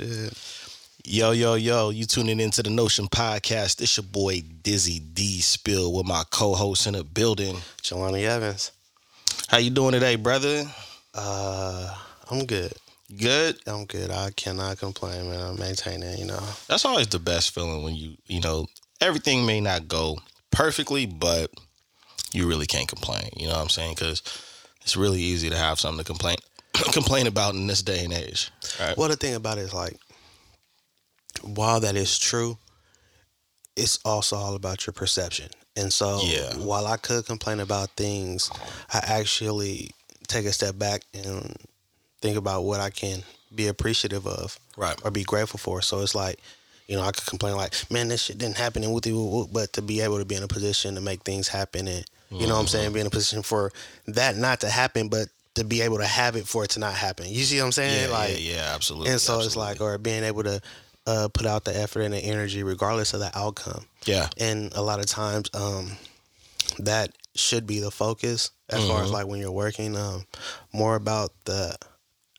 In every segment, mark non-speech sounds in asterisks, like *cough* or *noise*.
shit. Yo, yo, yo, you tuning into the Notion Podcast. It's your boy Dizzy D Spill with my co-host in the building. Jelani Evans. How you doing today, brother? Uh, I'm good. Good? I'm good. I cannot complain, man. I'm maintaining, you know. That's always the best feeling when you, you know, everything may not go perfectly, but you really can't complain. You know what I'm saying? Because it's really easy to have something to complain *coughs* complain about in this day and age. Right? Well, the thing about it is like, while that is true, it's also all about your perception. And so, Yeah. while I could complain about things, I actually take a step back and think about what I can be appreciative of Right. or be grateful for. So it's like, you know, I could complain like, man, this shit didn't happen and whoop, but to be able to be in a position to make things happen and you know what I'm mm-hmm. saying, be in a position for that not to happen, but to be able to have it for it to not happen. You see what I'm saying? Yeah, like yeah, yeah, absolutely. and so it's like or being able to uh, put out the effort and the energy regardless of the outcome. yeah, And a lot of times um that should be the focus as far Mm-hmm. as like when you're working um more about the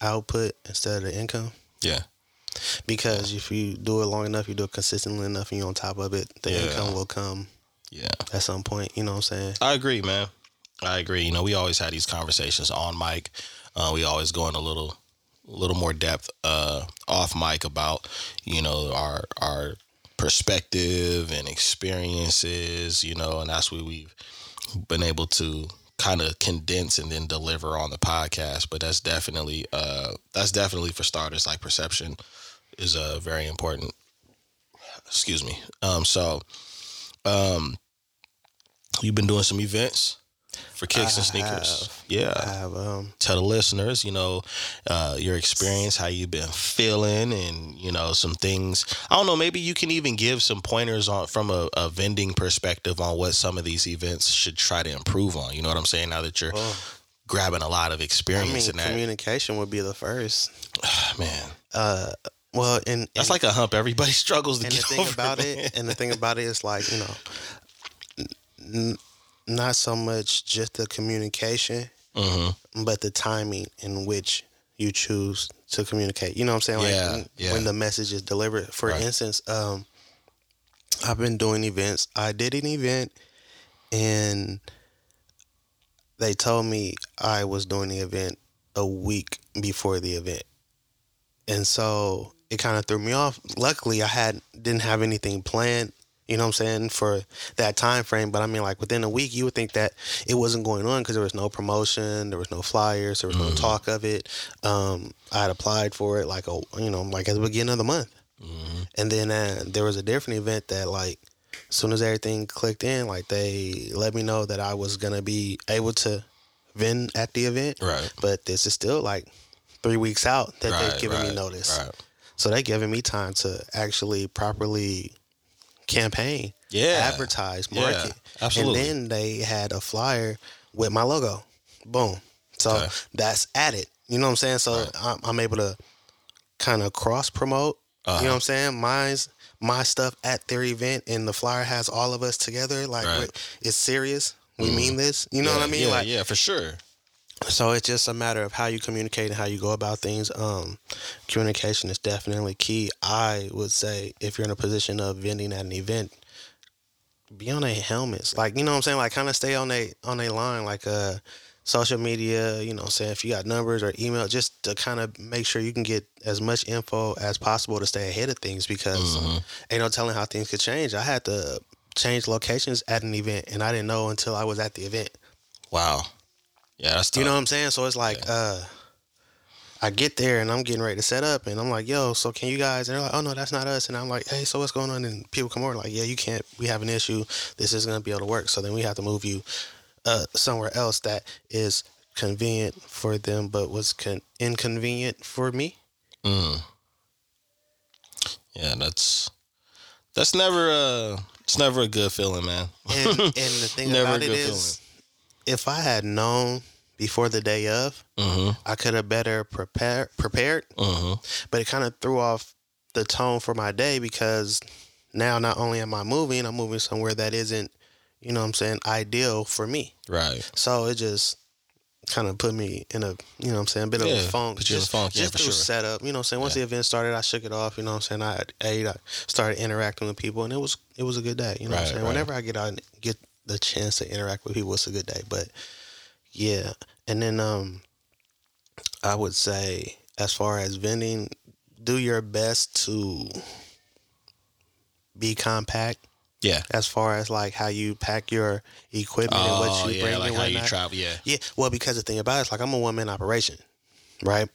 output instead of the income yeah, because if you do it long enough, you do it consistently enough, and you're on top of it, the Yeah. income will come yeah. at some point. You know what I'm saying? I agree, man. I agree. You know, we always had these conversations on mic. Uh, we always go in a little, little more depth uh, off mic about, you know, our our perspective and experiences. You know, and that's what we've been able to kind of condense and then deliver on the podcast. But that's definitely, uh, that's definitely for starters. Like perception is uh, very important. Excuse me. Um, so, um, you've been doing some events for Kickz & Sneakerz. have. Yeah I have um tell the listeners, you know, uh, your experience, how you've been feeling, and you know some things. I don't know. Maybe you can even give some pointers on from a, a vending perspective on what some of these events should try to improve on. You know what I'm saying? Now that you're grabbing a lot of I experience mean in that, communication would be the first. *sighs* man, Uh well and, that's and, like a hump everybody *laughs* struggles to and the get thing over. about man. it and the thing about it is like, you know, n- not so much just the communication, Mhm. but the timing in which you choose to communicate. You know what I'm saying? Like Yeah, when- yeah. when the message is delivered. For Right. instance, um I've been doing events. I did an event and they told me I was doing the event a week before the event. And so it kind of threw me off. Luckily, I had didn't have anything planned, you know what I'm saying, for that time frame, but I mean like within a week you would think that it wasn't going on because there was no promotion, there was no flyers, there was no talk of it. Um I had applied for it like a you know, like at the beginning of the month. And then uh, there was a different event that like as soon as everything clicked in, like they let me know that I was gonna be able to vend at the event. Right. But this is still like three weeks out that Right, they've given me notice. right. So they're giving me time to actually properly campaign, Yeah. advertise, Yeah, market. absolutely. And then they had a flyer with my logo. Boom. So Okay. that's added. You know what I'm saying? So I'm, I'm able to kind of cross promote. Uh-huh. You know what I'm saying? Mine's my stuff at their event, and the flyer has all of us together. Like Right. It's serious. We mean this. You know yeah, what I mean? Yeah, like yeah, for sure. So it's just a matter of how you communicate and how you go about things. Um, communication is definitely key. I would say if you're in a position of vending at an event, be on a helmets. Like you know what I'm saying. Like kind of stay on a on a line. Like uh, social media. You know, what I'm saying if you got numbers or email, just to kind of make sure you can get as much info as possible to stay ahead of things because ain't no telling how things could change. I had to change locations at an event, and I didn't know until I was at the event. Wow. Yeah, that's You know what I'm saying? So it's like, uh, I get there and I'm getting ready to set up, and I'm like, "Yo, so can you guys?" And they're like, "Oh no, that's not us." And I'm like, "Hey, so what's going on?" And people come over like, "Yeah, you can't. We have an issue. This is gonna be able to work. So then we have to move you uh, somewhere else that is convenient for them, but was con- inconvenient for me." Mm. Yeah, that's that's never a it's never a good feeling, man. And, and the *laughs* thing about it is, if I had known before the day of, Mm-hmm. I could have better prepared prepared. Mm-hmm. but it kind of threw off the tone for my day because now not only am I moving, I'm moving somewhere that isn't, you know what I'm saying, ideal for me. Right. So it just kind of put me in a you know what I'm saying a bit of a funk put you in a just, funk, yeah, just through sure. setup you know what I'm saying once Yeah. the event started I shook it off you know what I'm saying I ate I started interacting with people and it was it was a good day you know what I'm saying right. whenever I get out and get the chance to interact with people it's a good day but yeah and then um I would say as far as vending do your best to be compact Yeah. as far as like how you pack your equipment and Oh what you yeah, bring like and how you whatnot. travel. Yeah. Yeah, well, because the thing about it is like I'm a one man operation, right?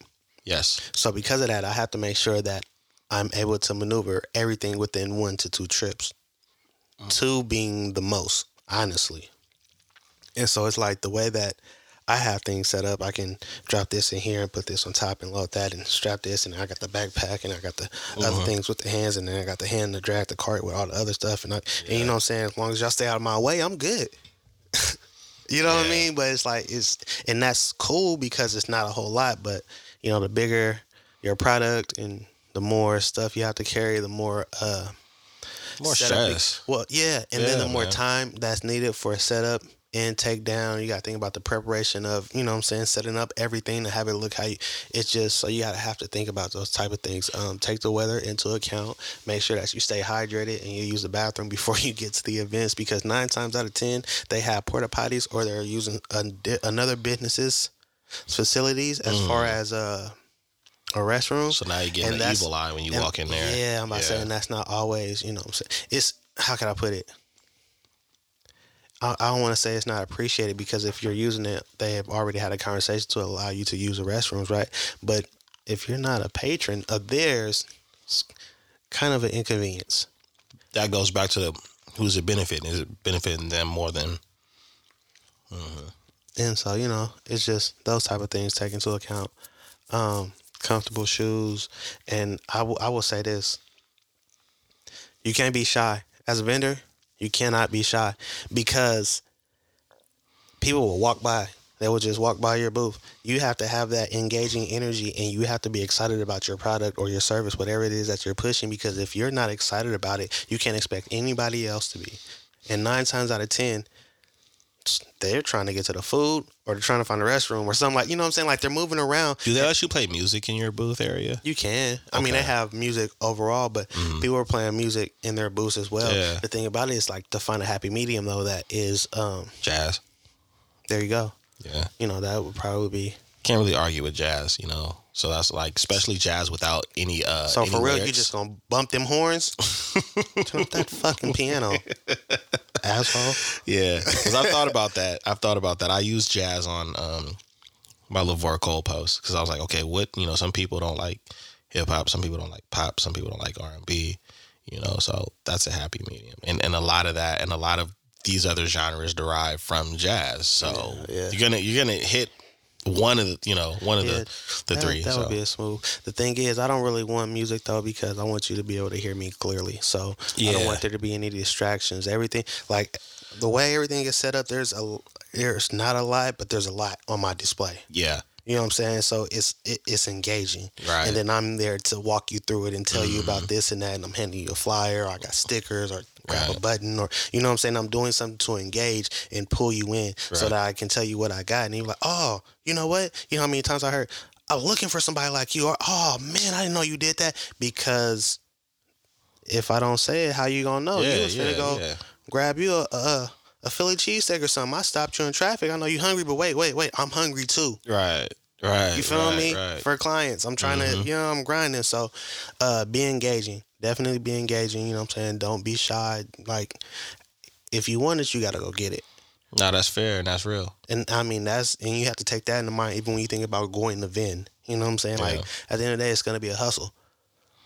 Yes. So because of that, I have to make sure that I'm able to maneuver everything within one to two trips. Two being the most, honestly. And so it's like the way that I have things set up, I can drop this in here and put this on top and load that and strap this and I got the backpack and I got the other things with the hands and then I got the hand to drag the cart with all the other stuff and I, and you know what I'm saying, as long as y'all stay out of my way, I'm good. *laughs* you know what I mean? But it's like it's and that's cool because it's not a whole lot, but you know, the bigger your product and the more stuff you have to carry, the more uh More stress. Well, yeah, and then the more man. time that's needed for a setup and take down. you got to think about the preparation of, you know what I'm saying, setting up everything to have it look how you. It's just so you got to have to think about those type of things. Um, take the weather into account. Make sure that you stay hydrated and you use the bathroom *laughs* before you get to the events because nine times out of ten they have porta potties or they're using a, another business's facilities as far as uh, a restroom. Mm. So now you get an evil eye when you walk in there. Yeah, I'm about Yeah. saying that's not always, you know what I'm saying. It's how can I put it? I, I don't want to say it's not appreciated because if you're using it, they have already had a conversation to allow you to use the restrooms, right? But if you're not a patron of theirs, it's kind of an inconvenience. That goes back to the who's it benefiting? Is it benefiting them more than And so, you know, it's just those type of things take into account. Um, comfortable shoes. And I will I will say this. You can't be shy. As a vendor, you cannot be shy because people will walk by. They will just walk by your booth. You have to have that engaging energy and you have to be excited about your product or your service, whatever it is that you're pushing, because if you're not excited about it, you can't expect anybody else to be. And nine times out of ten, they're trying to get to the food or they're trying to find a restroom or something like you know what I'm saying? Like they're moving around. do they let you play music in your booth area? You can. I mean, they have music overall, but people are playing music in their booths as well. Yeah. The thing about it is like to find a happy medium though that is um Jazz. there you go. Yeah. You know, that would probably be Can't really argue with jazz, you know. So that's like especially jazz without any uh so any for real, you lyrics. just gonna bump them horns? *laughs* Turn up that fucking piano. Asshole. Yeah, because I've thought about that. I've thought about that. I use jazz on um, my LeVar Cole post because I was like, okay, what you know? Some people don't like hip hop. Some people don't like pop. Some people don't like R and B. You know, so that's a happy medium, and and a lot of that, and a lot of these other genres derive from jazz. So Yeah, yeah. you're gonna you're gonna hit one of the you know one of Yeah, the the that, three. That so would be a smooth. The thing is, I don't really want music though because I want you to be able to hear me clearly. So I don't want there to be any distractions. Everything like the way everything is set up. There's a there's not a lot, but there's a lot on my display. yeah, You know what I'm saying? So it's it, it's engaging, Right. Mm-hmm. And then I'm there to walk you through it and tell you about this and that, and I'm handing you a flyer, or I got stickers, or grab a button, or you know what I'm saying? I'm doing something to engage and pull you in, so that I can tell you what I got, and you're like, oh, you know what? You know how many times I heard, I'm looking for somebody like you, or oh man, I didn't know you did that because if I don't say it, how you gonna know? Yeah, you was yeah, finna go yeah. grab you a, a a Philly cheesesteak or something. I stopped you in traffic. I know you hungry, but wait, wait, wait. I'm hungry too. right, right. You feel right, me? Right. For clients, I'm trying Mhm. to, you know, I'm grinding. So, uh, be engaging. Definitely be engaging. You know what I'm saying? Don't be shy. Like, if you want it, you got to go get it. no, that's fair and that's real. And I mean, that's, and you have to take that into mind even when you think about going to vend. You know what I'm saying? Like, Yeah. at the end of the day, it's going to be a hustle.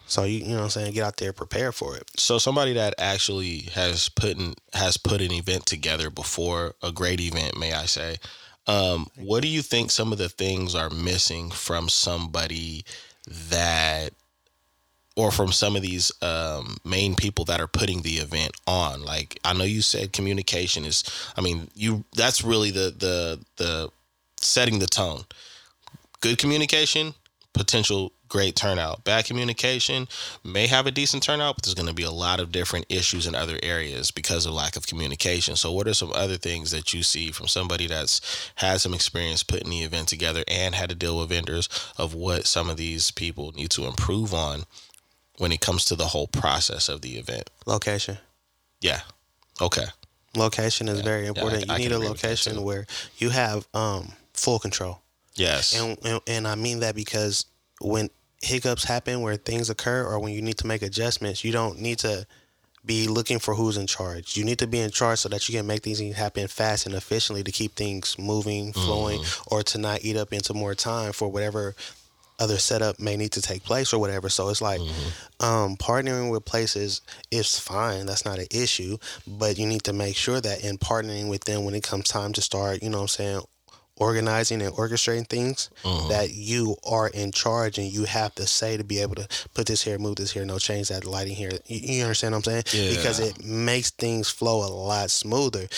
So, you, you know what I'm saying? Get out there, prepare for it. So somebody that actually has put in, has put an event together before a great event, may I say? Um, what do you think some of the things are missing from somebody that, or from some of these um, main people that are putting the event on? Like I know you said communication is. I mean, you that's really the the the setting the tone. Good communication, potential great turnout. Bad communication may have a decent turnout, but there's going to be a lot of different issues in other areas because of lack of communication. So, what are some other things that you see from somebody that's had some experience putting the event together and had to deal with vendors of what some of these people need to improve on when it comes to the whole process of the event? Location. Yeah. Okay. Location is very important. I you need a agree with that location where you have um, full control. Yes. And, and and I mean that because when hiccups happen, where things occur, or when you need to make adjustments, you don't need to be looking for who's in charge. You need to be in charge so that you can make things happen fast and efficiently to keep things moving, flowing, or to not eat up into more time for whatever other setup may need to take place or whatever. So it's like um, partnering with places is fine. That's not an issue. But you need to make sure that in partnering with them when it comes time to start, you know what I'm saying, organizing and orchestrating things, uh-huh. that you are in charge and you have to say to be able to put this here, move this here, no change that lighting here. You, you understand what I'm saying? Yeah. Because it makes things flow a lot smoother.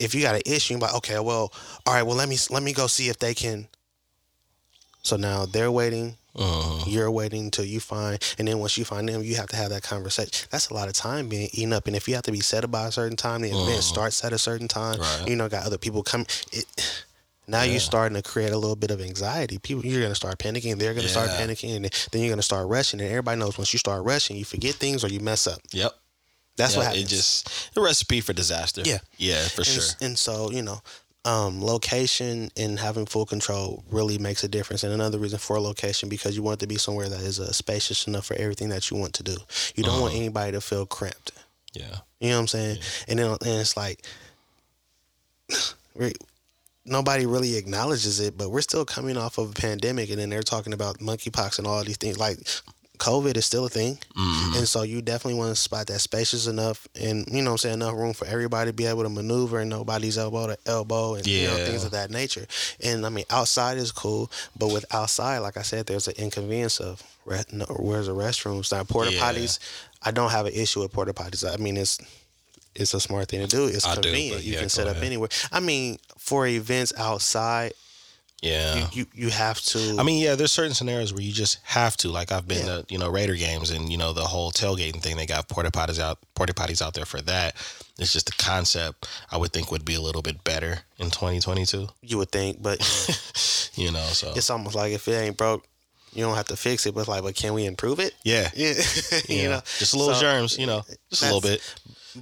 If you got an issue, you're like, okay, well, all right, well, let me let me go see if they can so now they're waiting. Uh-huh. You're waiting until you find, and then once you find them, you have to have that conversation. That's a lot of time being eaten up. And if you have to be set up by a certain time, the event uh-huh. starts at a certain time. Right. You know, got other people come. It, now you're starting to create a little bit of anxiety. People, you're gonna start panicking. They're gonna start panicking, and then you're gonna start rushing. And everybody knows once you start rushing, you forget things or you mess up. Yep. That's Yeah, what happens. It just a recipe for disaster. Yeah. Yeah, for and, sure. And so, you know, um, location and having full control really makes a difference. And another reason for location because you want it to be somewhere that is uh, spacious enough for everything that you want to do. You don't Uh-huh. want anybody to feel cramped. Yeah. You know what I'm saying? And then and it's like *sighs* nobody really acknowledges it, but we're still coming off of a pandemic, and then they're talking about monkeypox and all these things. Like COVID is still a thing, Mm-hmm. and so you definitely want to spot that spacious enough, and you know, what I'm saying enough room for everybody to be able to maneuver, and nobody's elbow to elbow, and you know things of that nature. And I mean, outside is cool, but with outside, like I said, there's an inconvenience of re- no, where's the restrooms? Now porta Yeah. potties. I don't have an issue with porta potties. I mean, it's it's a smart thing to do. It's I do, convenient. you can set up ahead. anywhere. I mean, for events outside, Yeah. you, you you have to. I mean, yeah, there's certain scenarios where you just have to. Like I've been Yeah. to, you know, Raider games and, you know, the whole tailgating thing, they got porta potties out porta potties out there for that. It's just the concept I would think would be a little bit better in 2022. you would think, but *laughs* You know, so it's almost like if it ain't broke, you don't have to fix it. But like, but can we improve it? yeah. *laughs* Yeah, Yeah. you know, just a little So, germs, you know, just a little bit.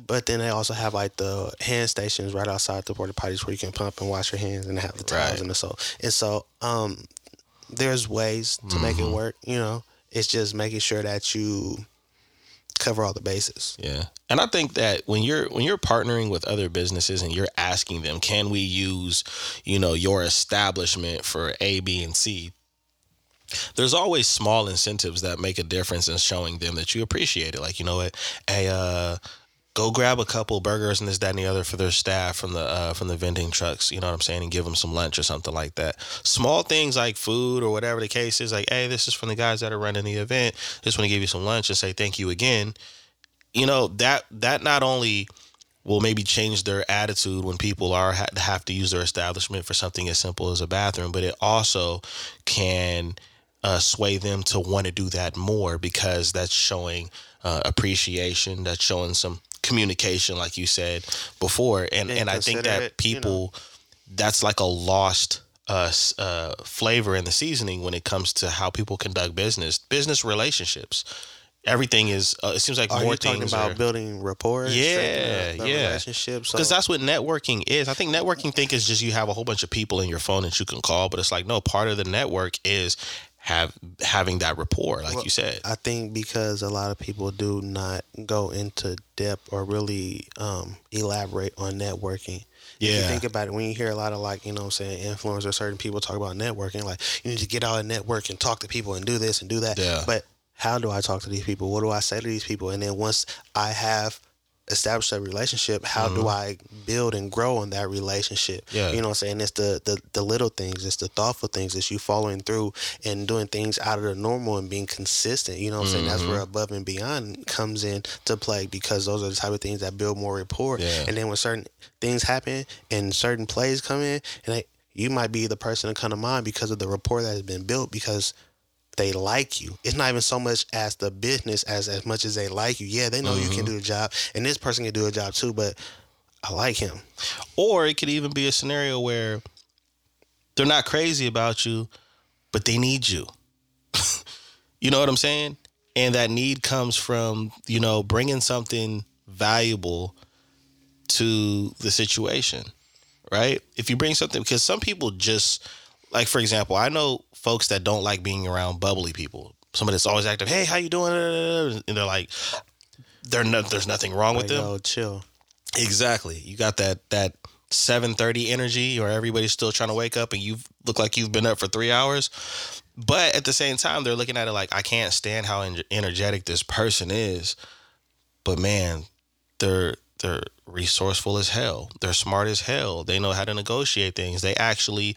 But then they also have like the hand stations right outside the porta potties where you can pump and wash your hands and have the towels Right. and the soap. And so, um, there's ways to make Mm-hmm. it work. You know, it's just making sure that you cover all the bases. Yeah. And I think that when you're when you're partnering with other businesses and you're asking them, can we use, you know, your establishment for A, B, and C? There's always small incentives that make a difference in showing them that you appreciate it. Like, you know what, hey, uh, go grab a couple burgers and this, that, and the other for their staff from the uh, from the vending trucks. You know what I'm saying, and give them some lunch or something like that. Small things like food or whatever the case is. Like, hey, this is from the guys that are running the event. Just want to give you some lunch and say thank you again you know that that not only will maybe change their attitude when people are ha- have to use their establishment for something as simple as a bathroom, but it also can uh, sway them to want to do that more because that's showing uh, appreciation, that's showing some communication, like you said before, and And I think that it, you know. people that's like a lost uh, uh, flavor in the seasoning when it comes to how people conduct business, business relationships. Everything is. Uh, it seems like Are more talking things about are, building rapport? Yeah, yeah. Relationships. because that's what networking is. I think networking think is just you have a whole bunch of people in your phone that you can call, but it's like no part of the network is have having that rapport, like Well, you said. I think because a lot of people do not go into depth or really um, elaborate on networking. If you Yeah. think about it, when you hear a lot of like, you know what I'm saying, influencers, certain people talk about networking, like you need to get out and network and talk to people and do this and do that. Yeah. But how do I talk to these people? What do I say to these people? And then once I have established a relationship, how do I build and grow in that relationship? Mm-hmm. Yeah. You know what I'm saying? It's the, the the little things, it's the thoughtful things, it's you following through and doing things out of the normal and being consistent. You know what I'm saying? That's Mm-hmm. where above and beyond comes in to play because those are the type of things that build more rapport. Yeah. And then when certain things happen and certain plays come in and they, you might be the person to come to mind because of the rapport that has been built because they like you. It's not even so much as the business as as much as they like you. Yeah, they know you can mm-hmm. do the job, and this person can do a job too. But I like him. Or it could even be a scenario where they're not crazy about you, but they need you. *laughs* you know what I'm saying? And that need comes from, you know, bringing something valuable to the situation, right? If you bring something, because some people just, like, for example, I know folks that don't like being around bubbly people. Somebody that's always active, hey, how you doing? And they're like, they're no, there's nothing wrong with Like, them. yo, chill. Exactly. You got that that seven thirty energy, or everybody's still trying to wake up, and you look like you've been up for three hours. But at the same time, they're looking at it like I can't stand how energetic this person is. But man, they're they're resourceful as hell. They're smart as hell. They know how to negotiate things. They actually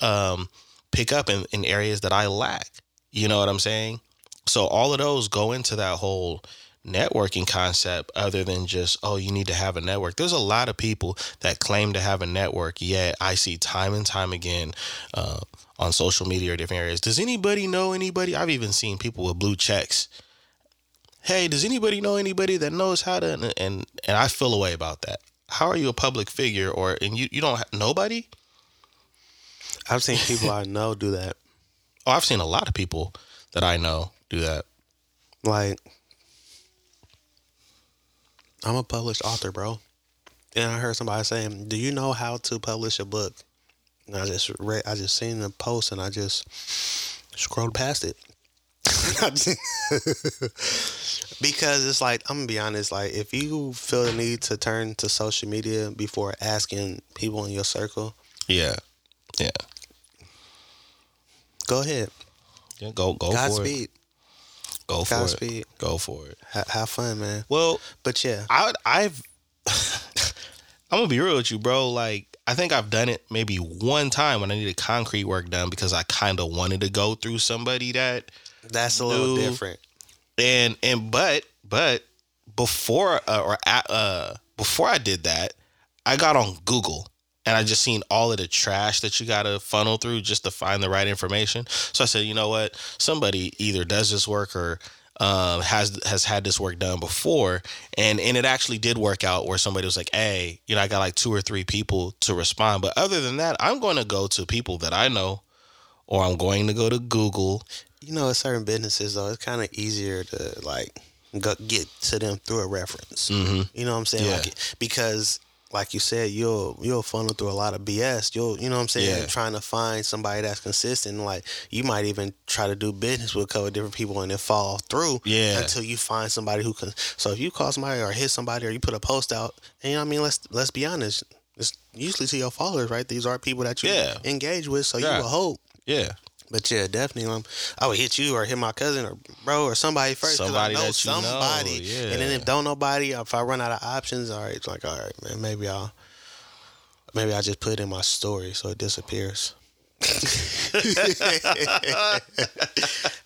um, pick up in, in areas that I lack. You know what I'm saying? So all of those go into that whole networking concept other than just oh you need to have a network. There's a lot of people that claim to have a network yet i see time and time again uh, on social media or different areas. Does anybody know anybody? I've even seen people with blue checks. Hey does anybody know anybody that knows how to and and, and i feel away about that. How are you a public figure or and you, you don't have nobody I've seen people I know do that. oh i've seen a lot of people that i know do that Like, I'm a published author, bro. And I heard somebody saying, "Do you know how to publish a book?" And I just read, I just seen the post, and I just scrolled past it. *laughs* Because it's like I'm gonna be honest, like if you feel the need to turn to social media before asking people in your circle, yeah yeah go ahead. yeah go go for it Godspeed. go for it Godspeed. go for it Ha- have fun, man. well But yeah, I I've *laughs* I'm gonna be real with you, bro. Like I think I've done it maybe one time when I needed concrete work done because I kind of wanted to go through somebody that that's a little different. and and but but before uh, or uh before I did that, I got on Google and I just seen all of the trash that you gotta funnel through just to find the right information. So I said, you know what? Somebody either does this work or um, has has had this work done before, and and it actually did work out where somebody was like, "Hey, you know, I got like two or three people to respond." But other than that, I'm going to go to people that I know, or I'm going to go to Google. You know, certain businesses though, it's kind of easier to like go, get to them through a reference. Mm-hmm. You know what I'm saying? Yeah. Like because, like you said, you'll you'll funnel through a lot of BS. You'll you know what I'm saying? Yeah. Trying to find somebody that's consistent. Like you might even try to do business with a couple of different people and then fall through. Yeah. Until you find somebody who can. So if you call somebody or hit somebody or you put a post out, and you know what I mean, let's let's be honest. It's usually to your followers, right? These are people that you Yeah. engage with, so Yeah. you will hope. Yeah, But yeah, definitely. Um, I would hit you or hit my cousin or bro or somebody first. Somebody I know that you know, somebody. yeah. And then if don't nobody, if I run out of options, all right, it's like all right, man, maybe I'll maybe I just put it in my story so it disappears. *laughs*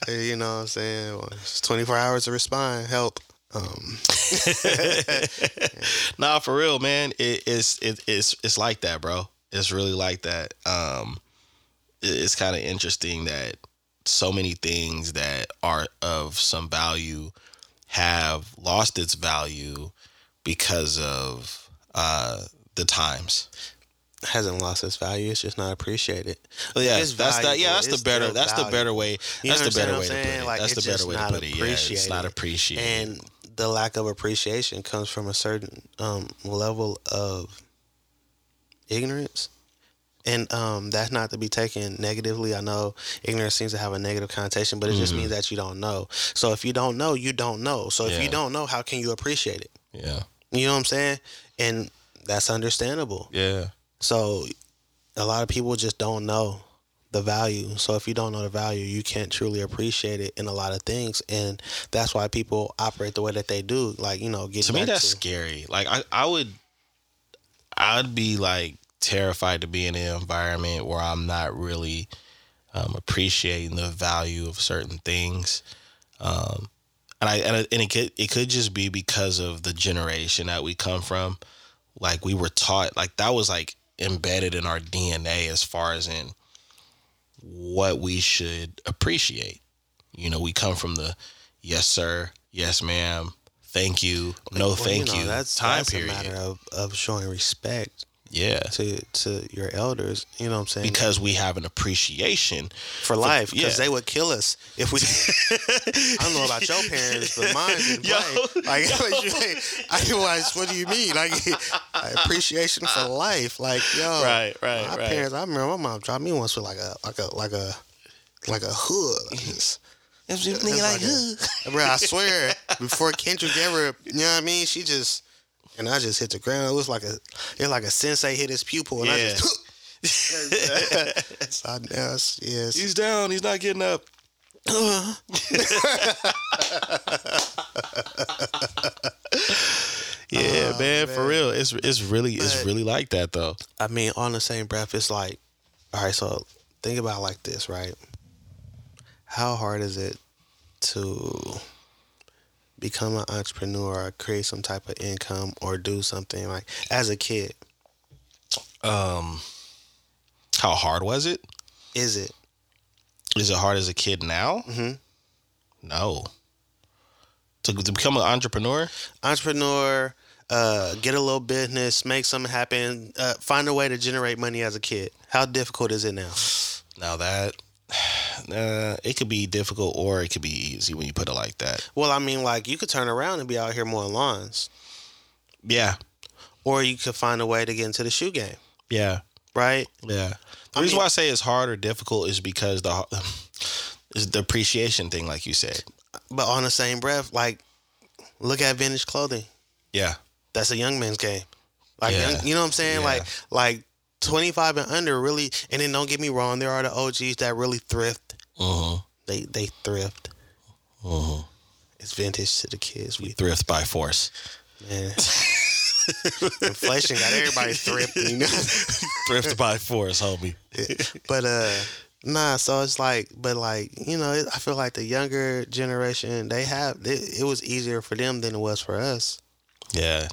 you know what I'm saying? Well, it's 24 hours to respond. Help. Um, *laughs* nah, for real, man. It, it's it, it's it's like that, bro. It's really like that. Um, it's kind of interesting that so many things that are of some value have lost its value because of uh, the times. hasn't lost its value. It's just not appreciated. Well, yeah, It's that's that. Yeah, that's the better. That's the better way. You That's the better way to put it. Like, that's the better way to put it. Yeah, it's not appreciated. appreciated. And the lack of appreciation comes from a certain um, level of ignorance. And um, that's not to be taken negatively. I know ignorance seems to have a negative connotation, but it just Mhm. means that you don't know. So if you don't know, you don't know. So if Yeah. you don't know, how can you appreciate it? yeah, You know what I'm saying? And that's understandable. yeah, So a lot of people just don't know the value. So if you don't know the value, you can't truly appreciate it in a lot of things. And that's why people operate the way that they do. Like, you know, getting to me back that's to, scary like i i would i'd be like terrified to be in an environment where i'm not really um, appreciating the value of certain things. Um and i and, it- and it could it could just be because of the generation that we come from. Like we were taught like that was like embedded in our dna as far as in what we should appreciate. You know, we come from the yes sir, yes ma'am, thank you, no Well, thank know, you, That's time that's period. a matter of, of showing respect yeah, to to your elders. You know what I'm saying? because we have an appreciation. for life, because yeah. they would kill us if we. *laughs* I don't know about your parents, but mine didn't *laughs* Yo. play. Like, what *laughs* you- I was, what do you mean? Like, appreciation for life. Like, yo, Right, right, my right. parents. I remember my mom dropped me once with like a like a like a like a hood. Like this. It's It's like a- Bro, I swear, before Kendrick ever, you know what I mean? She just, and I just hit the ground. It was like a, it was like a sensei hit his pupil, and I just. *laughs* so I, yes, yes. He's down. He's not getting up. *laughs* yeah, oh, man, for real. It's it's really it's really like that though. I mean, on the same breath, it's like, all right, so think about it like this, right? How hard is it to become an entrepreneur or create some type of income or do something like as a kid? Um, how hard was it? Is it? Is it hard as a kid now? Mm-hmm. No. To, to become an entrepreneur? Entrepreneur, uh, get a little business, make something happen, uh, find a way to generate money as a kid. How difficult is it now? Now that uh, *sighs* it could be difficult or it could be easy when you put it like that. Well, I mean, like you could turn around and be out here mowing lawns, Yeah, or you could find a way to get into the shoe game, yeah, right? yeah. The I reason mean- why I say it's hard or difficult is because the *sighs* is the appreciation thing, like you said. But on the same breath, like, look at vintage clothing. Yeah, That's a young man's game. Like, Yeah. young- you know what I'm saying? Yeah. Like, like 25 and under really. And then don't get me wrong, there are the OGs that really thrift. mm-hmm. They they thrift. Mm-hmm. It's vintage to the kids. We thrift by force. man. *laughs* Inflation got everybody thrifting, *laughs* thrift by force, homie. but uh nah so it's like but like you know i feel like the younger generation they have it, it was easier for them than it was for us Yeah.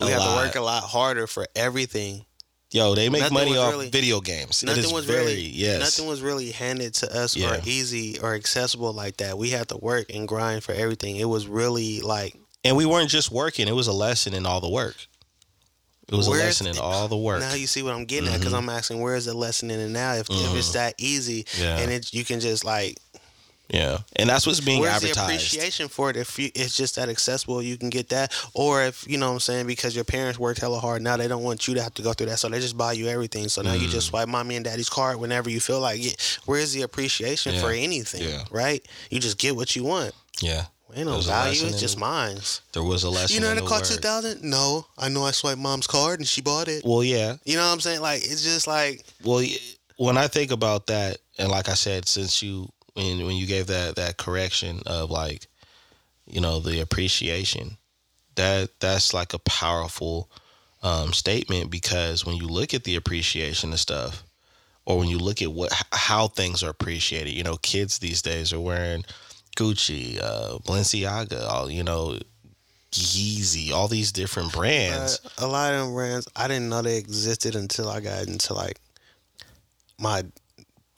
we A have to work a lot harder for everything Yo, they make Nothing money off really- video games. Nothing is was very really yes. nothing was really handed to us or easy or accessible like that we had to work and grind for everything it was really like and we weren't just working; it was a lesson in all the work. It was a lesson in all the work. now you see what i'm getting at because i'm asking where's the lesson in it now if, if it's that easy Mm-hmm. Yeah. and it, you can just like yeah, and that's what's being Where's the appreciation for it if you, it's just that accessible you can get that? Or if you know what I'm saying because your parents worked hella hard now they don't want you to have to go through that so they just buy you everything. So now you Mm. just swipe mommy and daddy's card whenever you feel like it. Where's the appreciation for anything Yeah. right? You just get what you want. Yeah, ain't no value it's just mine there was a lesson. you know the cost 2000 no. I know I swiped mom's card and she bought it. Well, yeah. you know what I'm saying? Like it's just like Well, when I think about that, and like I said, since you when when you gave that that correction of like, you know, the appreciation, that that's like a powerful um, statement because when you look at the appreciation of stuff, or when you look at what how things are appreciated, you know, kids these days are wearing Gucci, uh, Balenciaga, all you know, Yeezy, all these different brands. Uh, a lot of them brands, I didn't know they existed until I got into like my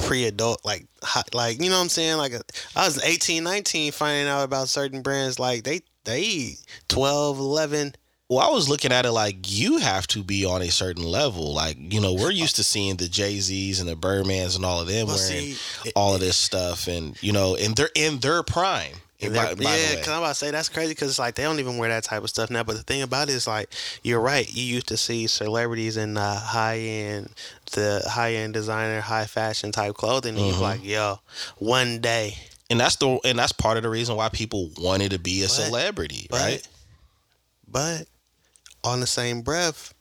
pre-adult, like, hi- like you know what I'm saying? Like, uh, I was 18, 19, finding out about certain brands. Like they, they 12, 11. Well, I was looking at it like you have to be on a certain level. Like, you know, we're used to seeing the Jay Z's and the Birdmans and all of them Well, wearing see, it- all of this stuff, and you know, and they're in their prime. By, yeah, because I'm about to say that's crazy because it's like they don't even wear that type of stuff now. But the thing about it is like you're right. You used to see celebrities in the high end, the high end designer, high fashion type clothing, and Mm-hmm. you're like, yo, one day, and that's the and that's part of the reason why people wanted to be a But- celebrity, but, right? But on the same breath,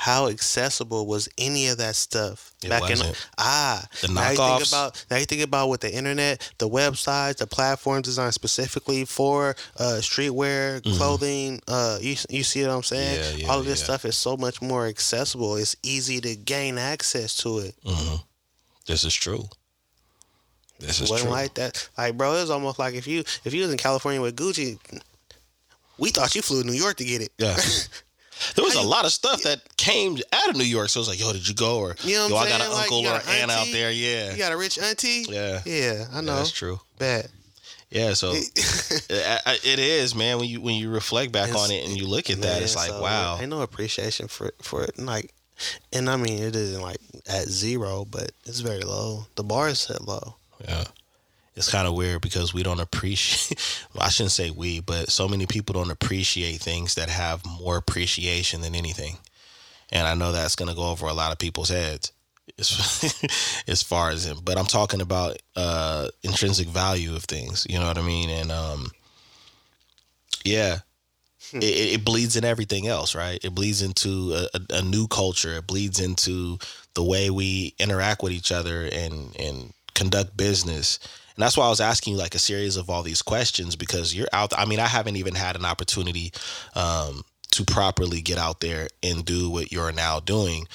how accessible was any of that stuff It in wasn't. ah The knockoffs. now you think about now you think about with the internet, the websites, the platforms designed specifically for uh, streetwear, clothing. Uh, you you see what I'm saying? Mm-hmm. Yeah, yeah, All of this yeah. stuff is so much more accessible. It's easy to gain access to it. hmm This is true. This is wasn't true. like that. Like, bro, it was almost like if you if you was in California with Gucci, we thought you flew to New York to get it. yeah. *laughs* There was a lot of stuff that came out of New York, so it was like, "Yo, did you go?" Or You know "Yo, I'm got an Like, uncle you or got an aunt out there." Yeah, You got a rich auntie? yeah, Yeah, I Yeah, know. that's true. bad. Yeah, so *laughs* it, is, man. When you when you reflect back It's- on it and you look at that, it's like, so wow. Ain't no appreciation for for it. Like, and I mean, it isn't like at zero, but it's very low. The bar is set low. Yeah. It's kind of weird because we don't appreciate, *laughs* well, I shouldn't say we, but so many people don't appreciate things that have more appreciation than anything. And I know that's going to go over a lot of people's heads *laughs* as, as far as him. But I'm talking about uh, intrinsic value of things. You know what I mean? And um, yeah, it, it it bleeds in everything else, right? It bleeds into a, a, a new culture. It bleeds into the way we interact with each other and and conduct business. And that's why I was asking you like a series of all these questions because you're out. I mean, I haven't even had an opportunity um, to properly get out there and do what you're now doing.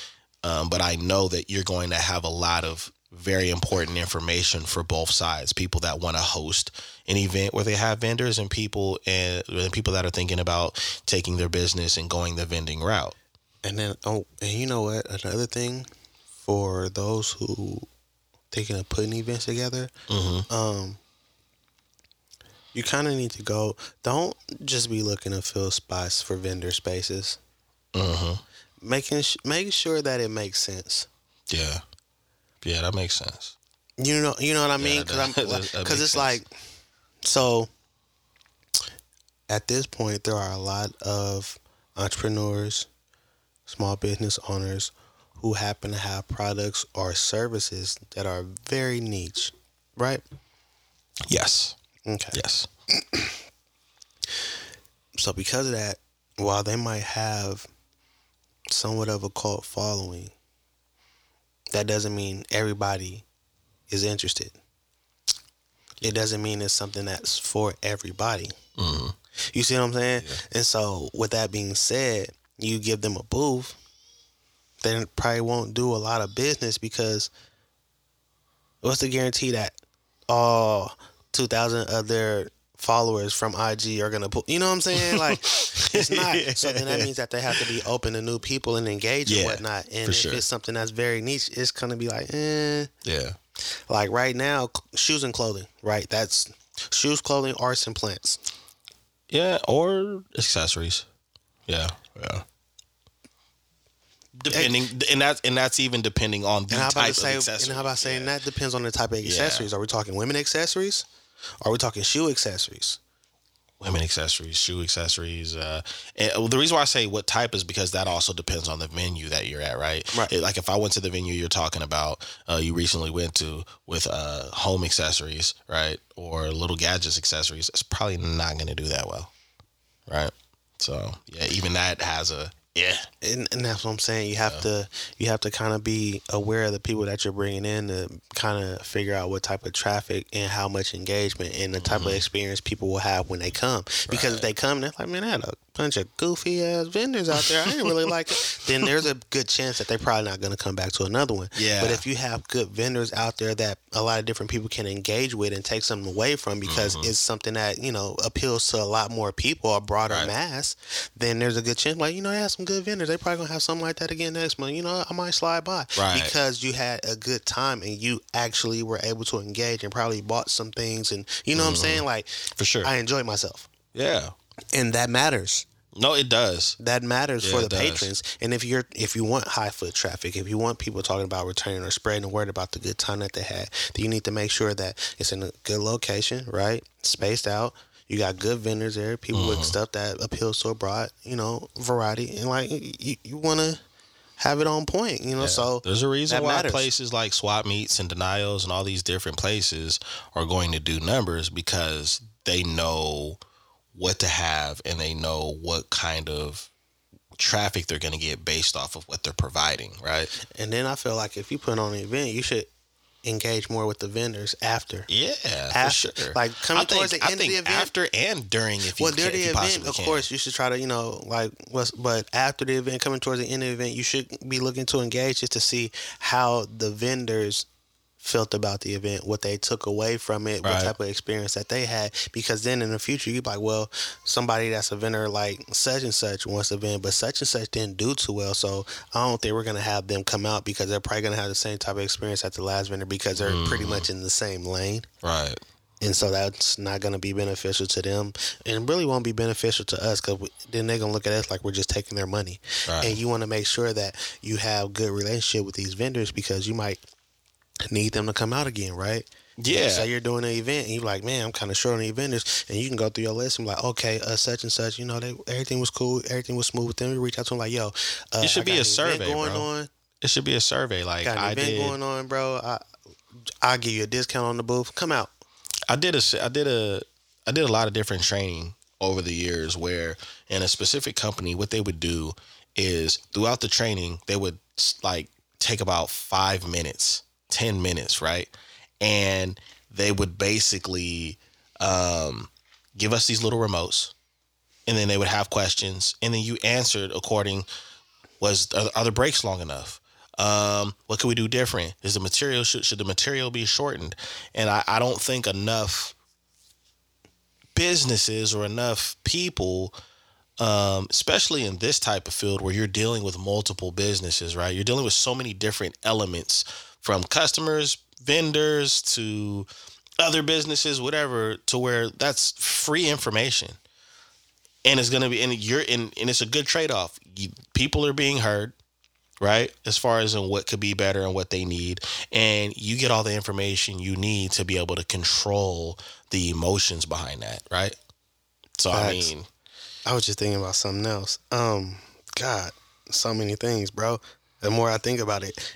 Um, but I know that you're going to have a lot of very important information for both sides. People that want to host an event where they have vendors, and people and, and people that are thinking about taking their business and going the vending route. And then, oh, and you know what? Another thing for those who thinking of putting events together, Mm-hmm. um, you kind of need to go. Don't just be looking to fill spots for vendor spaces. Mm-hmm. Making sh- making sure that it makes sense. Yeah, yeah, that makes sense. You know, you know what I mean? Because *laughs* I'm because it's sense. like so. At this point, there are a lot of entrepreneurs, small business owners, who happen to have products or services that are very niche, right? Yes, Okay. yes, *clears throat* So because of that, while they might have somewhat of a cult following, that doesn't mean everybody is interested. It doesn't mean it's something that's for everybody. hmm You see what I'm saying? And so, with that being said, you give them a booth, they probably won't do a lot of business because what's the guarantee that all 2,000 of their followers from IG are going to put, you know what I'm saying? Like, it's *laughs* not. So then that means that they have to be open to new people and engage Yeah, and whatnot. And if sure. it's something that's very niche, it's going to be like, eh. yeah, Like right now, shoes and clothing, right? That's shoes, clothing, arts, and plants. yeah, or accessories. Yeah, yeah. Depending, and that's and that's even depending on the And type to of say, accessory. and how about saying Yeah. that depends on the type of accessories. Are we talking women accessories? Are we talking shoe accessories? women accessories, shoe accessories. Uh, and well, the reason why I say what type is because that also depends on the venue that you're at, right? Right. It- like if I went to the venue you're talking about, uh, you recently went to with uh, home accessories, right, or little gadgets accessories, it's probably not going to do that well, right? So yeah, even that has a yeah, And, and that's what I'm saying. You have to you have to kind of be aware of the people that you're bringing in to kind of figure out what type of traffic and how much engagement and the type of mm-hmm. experience people will have when they come. Because if they come, they're like, man, I had a bunch of goofy ass vendors out there. I didn't really like it. *laughs* Then there's a good chance that they're probably not going to come back to another one. Yeah. But if you have good vendors out there that a lot of different people can engage with and take something away from because mm-hmm. it's something that you know appeals to a lot more people, a broader Right. mass, then there's a good chance. Like you know, they have some good vendors. They probably gonna have something like that again next month. You know, I might slide by Right. because you had a good time and you actually were able to engage and probably bought some things and you know what I'm mm-hmm. saying. Like for sure. I enjoyed myself, yeah. And that matters. No, it does. That matters Yeah, for the patrons. And if you're if you want high foot traffic, if you want people talking about returning or spreading the word about the good time that they had, then you need to make sure that it's in a good location, right? Spaced out. You got good vendors there, people Mm-hmm. with stuff that appeals to a broad, you know, variety, and like you, you want to have it on point, you know. So There's a reason why matters. places like swap meets and denials and all these different places are going to do numbers because they know what to have and they know what kind of traffic they're going to get based off of what they're providing, right? And then I feel like if you put on an event, you should engage more with the vendors after. Yeah, After- for sure. like, coming think, towards the I end of the event- after and during, if you well, during can, the event, of can. course, you should try to, you know, like, what's, but after the event, coming towards the end of the event, you should be looking to engage just to see how the vendors felt about the event, what they took away from it, what type of experience that they had. Because then in the future, you'd be like, well, somebody that's a vendor like such and such wants to vend, but such and such didn't do too well. So I don't think we're going to have them come out because they're probably going to have the same type of experience at the last vendor because they're pretty much mm. in the same lane. right? and so that's not going to be beneficial to them and really won't be beneficial to us because then they're going to look at us like we're just taking their money Right. and you want to make sure that you have good relationship with these vendors because you might need them to come out again right Yeah. Say you're doing an event and you're like, man, I'm kind of short on the vendors, and you can go through your list and be like, okay, uh, such and such, you know, they everything was cool, everything was smooth with them. You reach out to them like, yo, uh, It should be a survey, going bro. on. It should be a survey. Like Got an I event did. going on, bro. I I'll give you a discount on the booth. Come out. I did a, I did a I did a lot of different training over the years where in a specific company what they would do is throughout the training they would like take about 5 minutes, 10 minutes, right? And they would basically um give us these little remotes and then they would have questions and then you answered according was are, the breaks long enough? Um, what can we do different? Is the material should, should the material be shortened? And I, I don't think enough businesses or enough people um, especially in this type of field where you're dealing with multiple businesses right? You're dealing with so many different elements from customers vendors to other businesses whatever to where that's free information. And it's gonna be and you're in and it's a good trade-off. People are being heard right? As far as in what could be better and what they need. And you get all the information you need to be able to control the emotions behind that right? So i mean I was just thinking about something else. Um, God, so many things, bro. The more I think about it,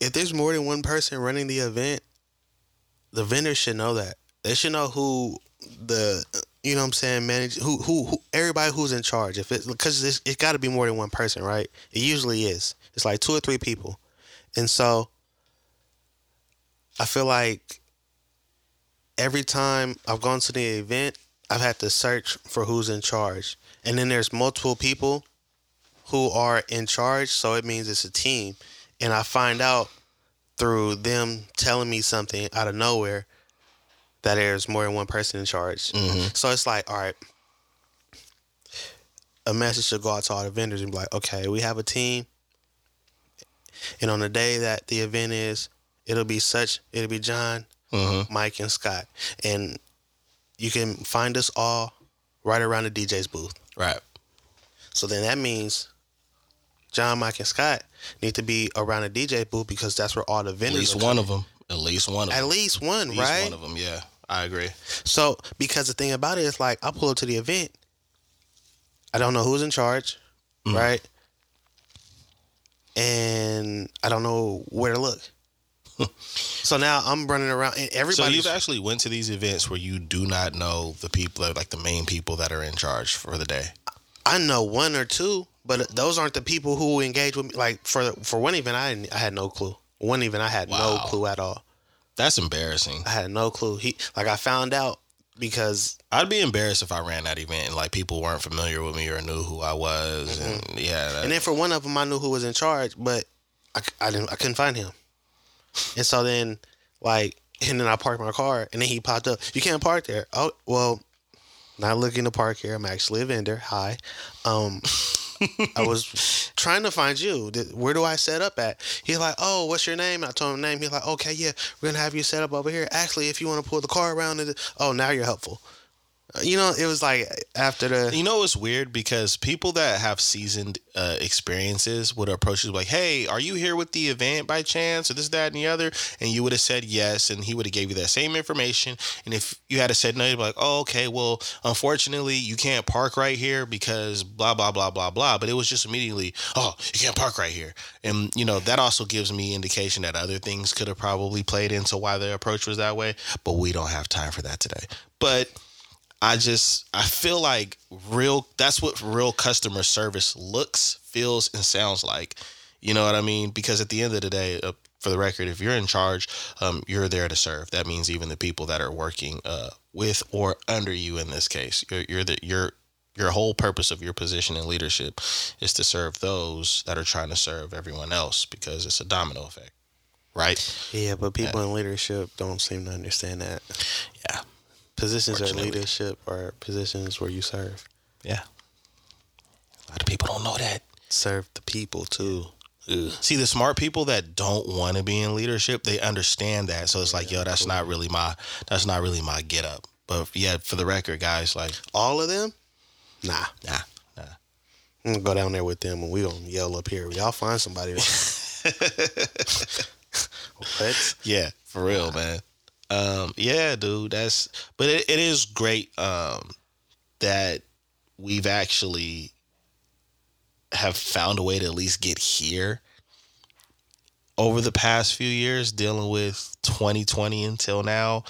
if there's more than one person running the event, the vendor should know that. They should know who the you know what I'm saying manage who who, who everybody who's in charge. If it because it's, it's got to be more than one person, right? It usually is. It's like two or three people, and so I feel like every time I've gone to the event, I've had to search for who's in charge. And then there's multiple people who are in charge, so it means it's a team. And I find out through them telling me something out of nowhere that there's more than one person in charge. Mhm. So it's like, all right, a message should go out to all the vendors and be like, okay, we have a team. And on the day that the event is, it'll be such, it'll be John, mhm. Mike, and Scott. And you can find us all right around the DJ's booth. right So then that means John, Mike, and Scott need to be around a DJ booth because that's where all the vendors. at least are one of them at least one of At them least one, at least right? one of them yeah i agree So because the thing about it is like I pull up to the event, I don't know who's in charge, Mhm. right? And I don't know where to look. *laughs* so now I'm running around and everybody. so you've actually went to these events where you do not know the people like the main people that are in charge for the day I know one or two, but those aren't the people who engage with me. Like for for one event, I didn't, I had no clue. One event, I had no clue at all. that's embarrassing I had no clue. He like I found out because I'd be embarrassed if I ran that event and like people weren't familiar with me or knew who I was, and yeah, that- And then for one of them, I knew who was in charge, but I, I didn't I couldn't find him. And so then like and then I parked my car and then he popped up. You can't park there. Oh well, not looking to park here. I'm actually a vendor. Hi. Um I was trying to find you. Where do I set up at? He's like, Oh, what's your name? I told him name. He's like, Okay, yeah, we're gonna have you set up over here. Actually, if you want to pull the car around, it- oh, now you're helpful. You know, it was like after the You know it's weird because people that have seasoned uh, experiences would approach you like, "Hey, are you here with the event by chance, or this, that, and the other?" And you would have said yes, and he would have gave you that same information. And if you had said no, you'd be like, "Oh, okay. Well, unfortunately, you can't park right here because blah blah blah blah blah." But it was just immediately, "Oh, you can't park right here," and you know that also gives me indication that other things could have probably played into why the approach was that way. But we don't have time for that today. But I just I feel like real that's what real customer service looks, feels and sounds like. You know what I mean? Because at the end of the day, uh, for the record, if you're in charge, um, you're there to serve. That means even the people that are working uh, with or under you in this case, you're, you're the your your whole purpose of your position in leadership is to serve those that are trying to serve everyone else because it's a domino effect, right? Yeah, but people in leadership don't seem to understand that. Yeah, Positions are Fortunately. leadership are positions where you serve. yeah. A lot of people don't know that. Serve the people too. Ugh. See, the smart people that don't want to be in leadership, they understand that. So it's like, yo, that's not really my that's not really my get up. But yeah, for the record, guys, like, All of them? Nah. nah, nah. I'm gonna go down there with them and we gonna yell up here. Y'all find somebody. *laughs* *laughs* what? Yeah, for real, man. Um, yeah, dude, that's but it, it is great um that we've actually have found a way to at least get here. Over the past few years dealing with 2020 until now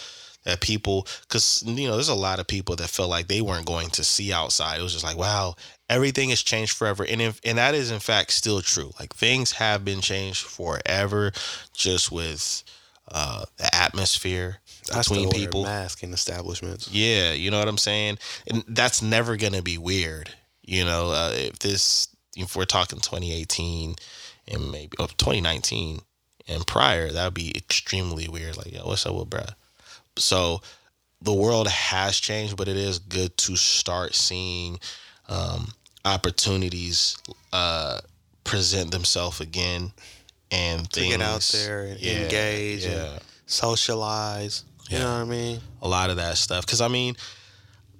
that people because you know there's a lot of people that felt like they weren't going to see outside. It was just like wow everything has changed forever. And if, and that is in fact still true. Like things have been changed forever just with uh the atmosphere I still between wear people mask in establishments. yeah, you know what I'm saying? And that's never going to be weird. You know, uh, if this, if we're talking 2018 and maybe oh, 2019 and prior, that would be extremely weird. Like, yo, what's up with bruh? So the world has changed, but it is good to start seeing um, opportunities uh, present themselves again and To things. get out there and Yeah, engage yeah. and socialize. You Yeah. know what I mean? a lot of that stuff. Because I mean,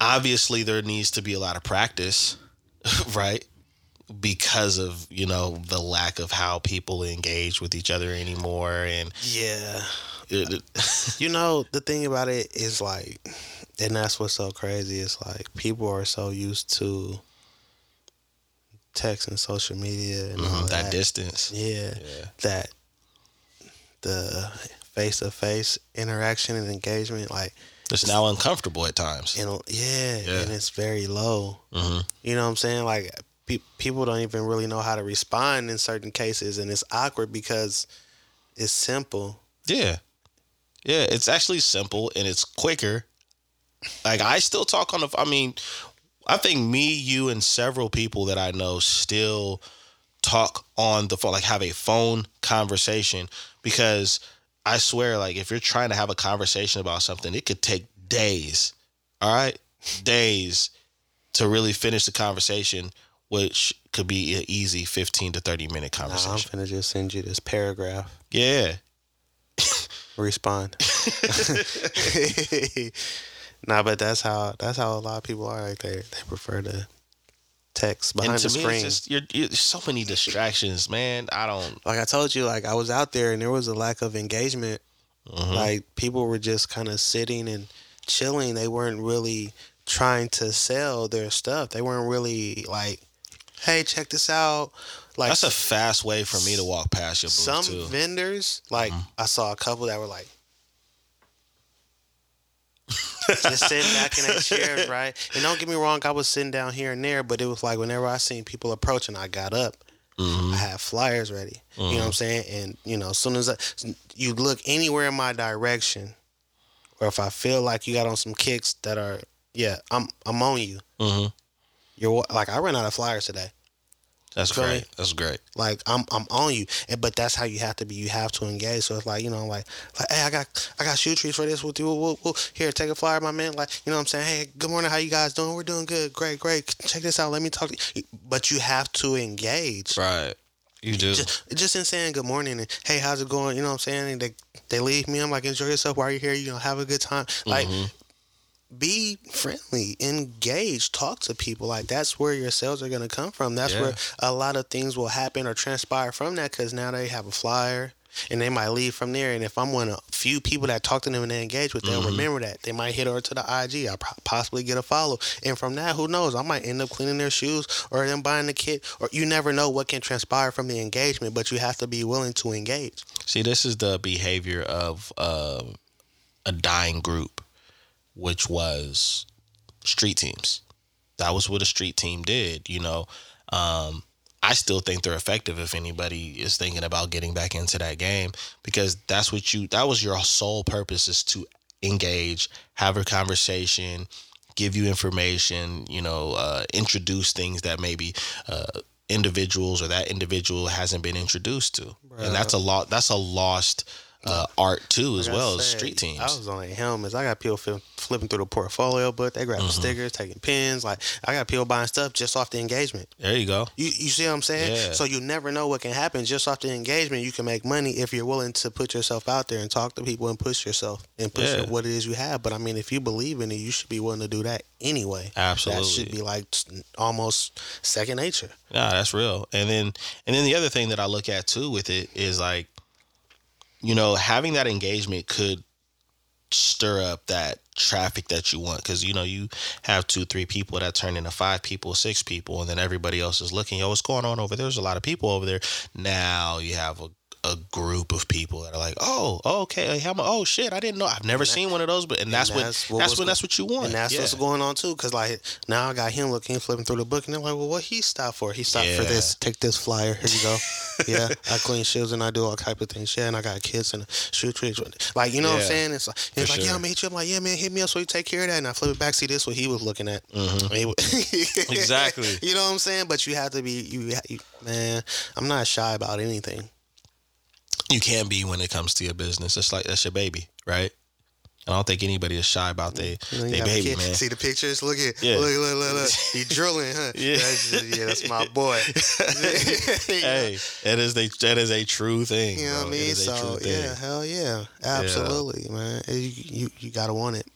obviously there needs to be a lot of practice, *laughs* right? Because of you know the lack of how people engage with each other anymore, and Yeah. *laughs* You know, the thing about it is like, and that's what's so crazy. Is like people are so used to text and social media and all mhm, that. that distance. Yeah, Yeah. that the face to face interaction and engagement, like, It's now uncomfortable at times. you know, yeah, Yeah. and it's very low. hmm You know what I'm saying? Like, pe- people don't even really know how to respond in certain cases, and it's awkward because it's simple. Yeah, yeah. It's actually simple and it's quicker. Like I still talk on the. I mean, I think me, you, and several people that I know still talk on the phone, like have a phone conversation because I swear, like if you're trying to have a conversation about something, it could take days. All right, days to really finish the conversation, which could be an easy 15 to 30 minute Nah, I'm gonna just send you this paragraph. yeah. Respond. *laughs* *laughs* *laughs* nah, but that's how that's how a lot of people are. Like they they prefer to text behind and to the me, screen. just you're, you're there's so many distractions, man. I don't. like I told you, like I was out there and there was a lack of engagement. Mhm. Like people were just kind of sitting and chilling. They weren't really trying to sell their stuff. They weren't really like, "Hey, check this out." Like That's a fast way for me to walk past your booth some too. vendors, like Mhm. I saw a couple that were like just sitting *laughs* back in their chairs, right? And don't get me wrong, I was sitting down here and there, but it was like whenever I seen people approaching, I got up. Mhm. I had flyers ready. You know what I'm saying? And you know, as soon as I, you look anywhere in my direction, or if I feel like you got on some kicks that are, yeah, I'm I'm on you. Mhm. You're like I ran out of flyers today. That's Feel me? great. That's great. Like I'm I'm on you, and but that's how you have to be. You have to engage. So it's like you know, like like hey, I got I got shoe trees for this. We'll do. We'll, we'll, here, take a flyer, my man. Like you know, what I'm saying, hey, good morning. How you guys doing? We're doing good. Great, great. Check this out. Let me talk. to you. But you have to engage. Right. You do. Just, just in saying good morning and hey, how's it going? You know what I'm saying? And they they leave me. I'm like, enjoy yourself while you're here. You know, have a good time. Like, Mhm. Be friendly, engage, talk to people. Like that's where your sales are gonna come from. That's Yeah. where a lot of things will happen or transpire from that. Because now they have a flyer. And they might leave from there. And if I'm one of few people that talk to them and they engage with, they'll Mhm. remember that. They might hit over to the IG. I'll possibly get a follow. And from that, who knows? I might end up cleaning their shoes or them buying the kit. Or you never know what can transpire from the engagement, but you have to be willing to engage. See, this is the behavior of uh, a dying group, which was street teams. That was what a street team did. You know, um, I still think they're effective if anybody is thinking about getting back into that game because that's what you. That was your sole purpose is to engage, have a conversation, give you information. You know, uh, introduce things that maybe. Uh, individuals or that individual hasn't been introduced to and that's a lot that's a lost uh, art too, as Like well as street teams. I was on helmets. I got people flipping, flipping through the portfolio book. They grabbing Mm-hmm. stickers, taking pins. Like I got people buying stuff just off the engagement. there you go. You you see what I'm saying? Yeah. So you never know what can happen just off the engagement. You can make money if you're willing to put yourself out there and talk to people and push yourself and push Yeah. what it is you have. But I mean, if you believe in it, you should be willing to do that anyway. Absolutely. That should be like almost second nature. Nah, that's real. And then and then the other thing that I look at too with it is like, you know, having that engagement could stir up that traffic that you want because you know you have two three people that turn into five people six people and then everybody else is looking yo what's going on over there? There's a lot of people over there. Now you have a a group of people that are like, oh, okay, how mu- oh shit, I didn't know, I've never seen one of those, but and that's what that's that's, what was when that's what you want, And that's yeah. what's going on too, because like now I got him looking, flipping through the book, and they're like, "Well, what he stopped for? He stopped for this. Take this flyer. Here you go. *laughs* yeah, I clean shoes and I do all type of things. Yeah, and I got kids and shoe tricks. Like you know what I'm saying? It's like it's for like, yeah. I'm gonna hit you. I'm like, yeah, man, hit me up so you take care of that. And I flip it back, see this what he was looking at. Mhm. He wa- Exactly. You know what I'm saying? But you have to be you, you man. I'm not shy about anything. You can be when it comes to your business. It's like that's your baby, right? I don't think anybody is shy about their You know, they baby, man. See the pictures? Look at Yeah. look, look, look, look. *laughs* He drilling, huh? Yeah. That's just- yeah, that's my boy. *laughs* *laughs* hey, that is a that is a true thing. You know what I mean? So yeah, hell yeah, absolutely, man. You, you you gotta want it.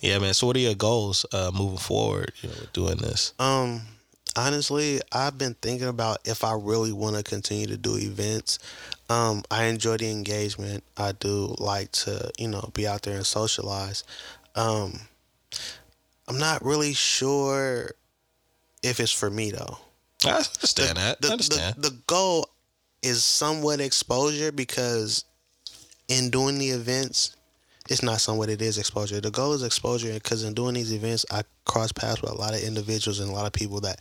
Yeah, man. So, what are your goals uh, moving forward? You know, with doing this. Um, honestly, I've been thinking about if I really want to continue to do events. Um, I enjoy the engagement. I do like to, you know, be out there and socialize. Um, I'm not really sure if it's for me though. I understand that. The, I understand. The, the goal is somewhat exposure because in doing the events, it's not somewhat it is exposure. The goal is exposure because in doing these events, I cross paths with a lot of individuals and a lot of people that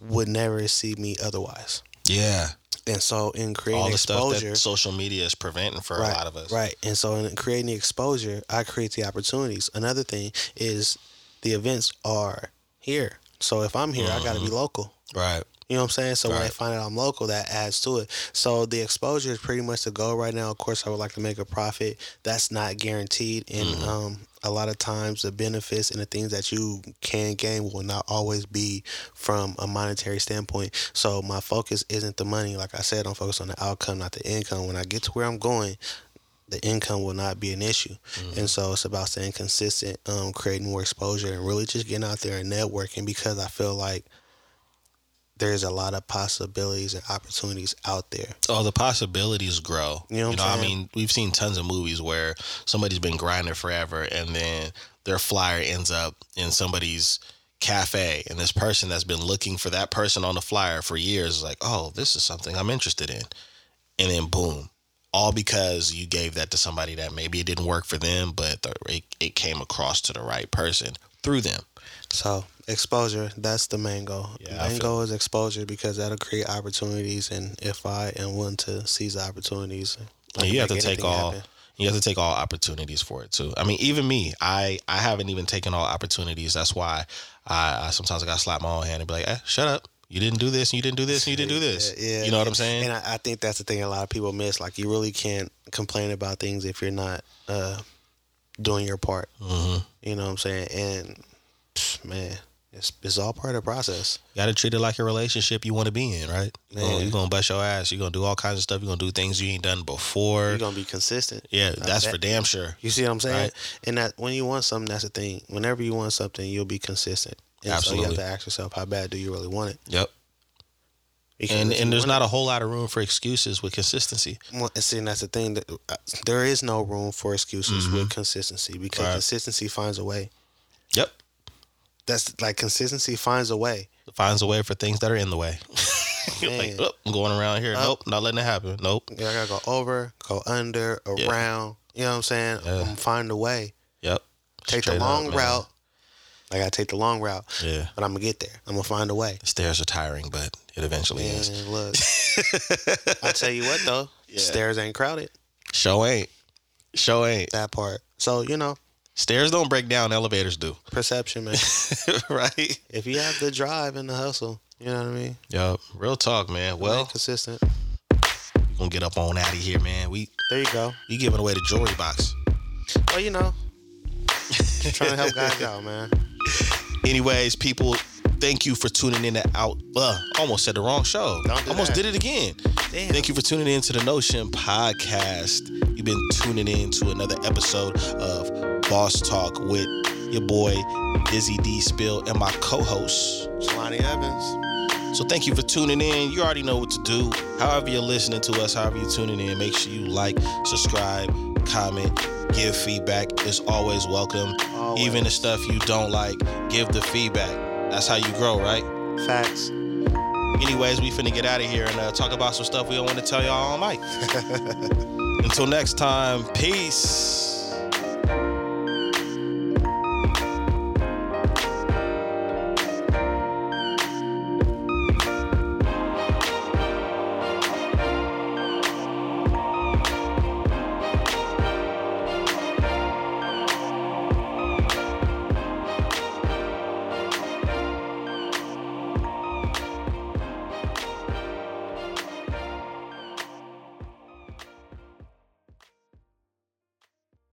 would never see me otherwise. yeah, And so in creating all the stuff exposure, that social media is preventing for right, a lot of us. right? And so in creating the exposure, I create the opportunities. Another thing is the events are here. So if I'm here, I got to be mm-hmm. local. Right. You know what I'm saying? So when they find out I'm local, that adds to it. So the exposure is pretty much the goal right now. Of course, I would like to make a profit. That's not guaranteed, and Mm-hmm. um, a lot of times the benefits and the things that you can gain will not always be from a monetary standpoint. So my focus isn't the money. Like I said, I'm focused on the outcome, not the income. When I get to where I'm going, the income will not be an issue. Mm-hmm. And so it's about staying consistent, um, creating more exposure, and really just getting out there and networking because I feel like there's a lot of possibilities and opportunities out there. Oh, the possibilities grow. You know what I'm I mean, we've seen tons of movies where somebody's been grinding forever and then their flyer ends up in somebody's cafe and this person that's been looking for that person on the flyer for years is like, "Oh, this is something I'm interested in." And then boom, all because you gave that to somebody that maybe it didn't work for them, but the, it, it came across to the right person through them. So exposure, that's the main goal. Yeah, main goal is exposure because that'll create opportunities and if I am willing to seize the opportunities, And you have to take all happen. you have to take all opportunities for it too. I mean, even me, I I haven't even taken all opportunities. That's why I, I sometimes I got slap my own hand and be like, eh, shut up. You didn't do this, and you didn't do this, and you didn't do this. *laughs* Yeah, you know what yeah. I'm saying? And I, I think that's the thing a lot of people miss. Like you really can't complain about things if you're not uh, doing your part. hmm You know what I'm saying? And man, it's it's all part of the process. You got to treat it like a relationship you want to be in, right? You're gonna, Man. you gonna bust your ass. You're gonna do all kinds of stuff. You're gonna do things you ain't done before. You're gonna be consistent. yeah, that's for damn sure. You see what I'm saying? Right. And that when you want something, that's the thing. Whenever you want something, you'll be consistent. And so you have to ask yourself, how bad do you really want it? Yep. Because And and there's not a whole lot of room for excuses with consistency. it- well, and see, and that's the thing. That uh, there is no room for excuses with consistency because Mm-hmm. Right. consistency finds a way. That's like consistency finds a way. finds a way for things that are in the way. *laughs* Like, oh, I'm going around here. Up. Nope, not letting it happen. Nope. Yeah, I gotta go over, go under, Yeah. around. You know what I'm saying? Yeah. Um, find a way. Yep. Take Straight the long man. route. I gotta take the long route, Yeah. but I'm gonna get there. I'm gonna find a way. Stairs are tiring, but it eventually is. Man, look. *laughs* I tell you what though, Yeah. stairs ain't crowded. Show ain't. Show ain't. That part. So you know, Stairs don't break down, elevators do. *laughs* perception, man. right? if you have the drive and the hustle, you know what I mean. Yup. Real talk, man. Well, consistent. gonna get up on out of here, man. We There you go. You giving away the jewelry box. Well, you know, trying to help guys *laughs* out, man. Anyways, people, thank you for tuning in to out. Uh, almost said the wrong show. Do almost that. did it again. Damn. Thank you for tuning in to the Notion podcast. You've been tuning in to another episode of Boss Talk with your boy Dizzy D Spill and my co-host. Jelani Evans. So thank you for tuning in. You already know what to do. However you're listening to us, however you're tuning in, make sure you like, subscribe, comment, give feedback. It's always welcome. Always. Even the stuff you don't like, give the feedback. That's how you grow, right? Facts. Anyways, we finna get out of here and uh, talk about some stuff we don't want to tell y'all on mic. *laughs* Until next time, peace.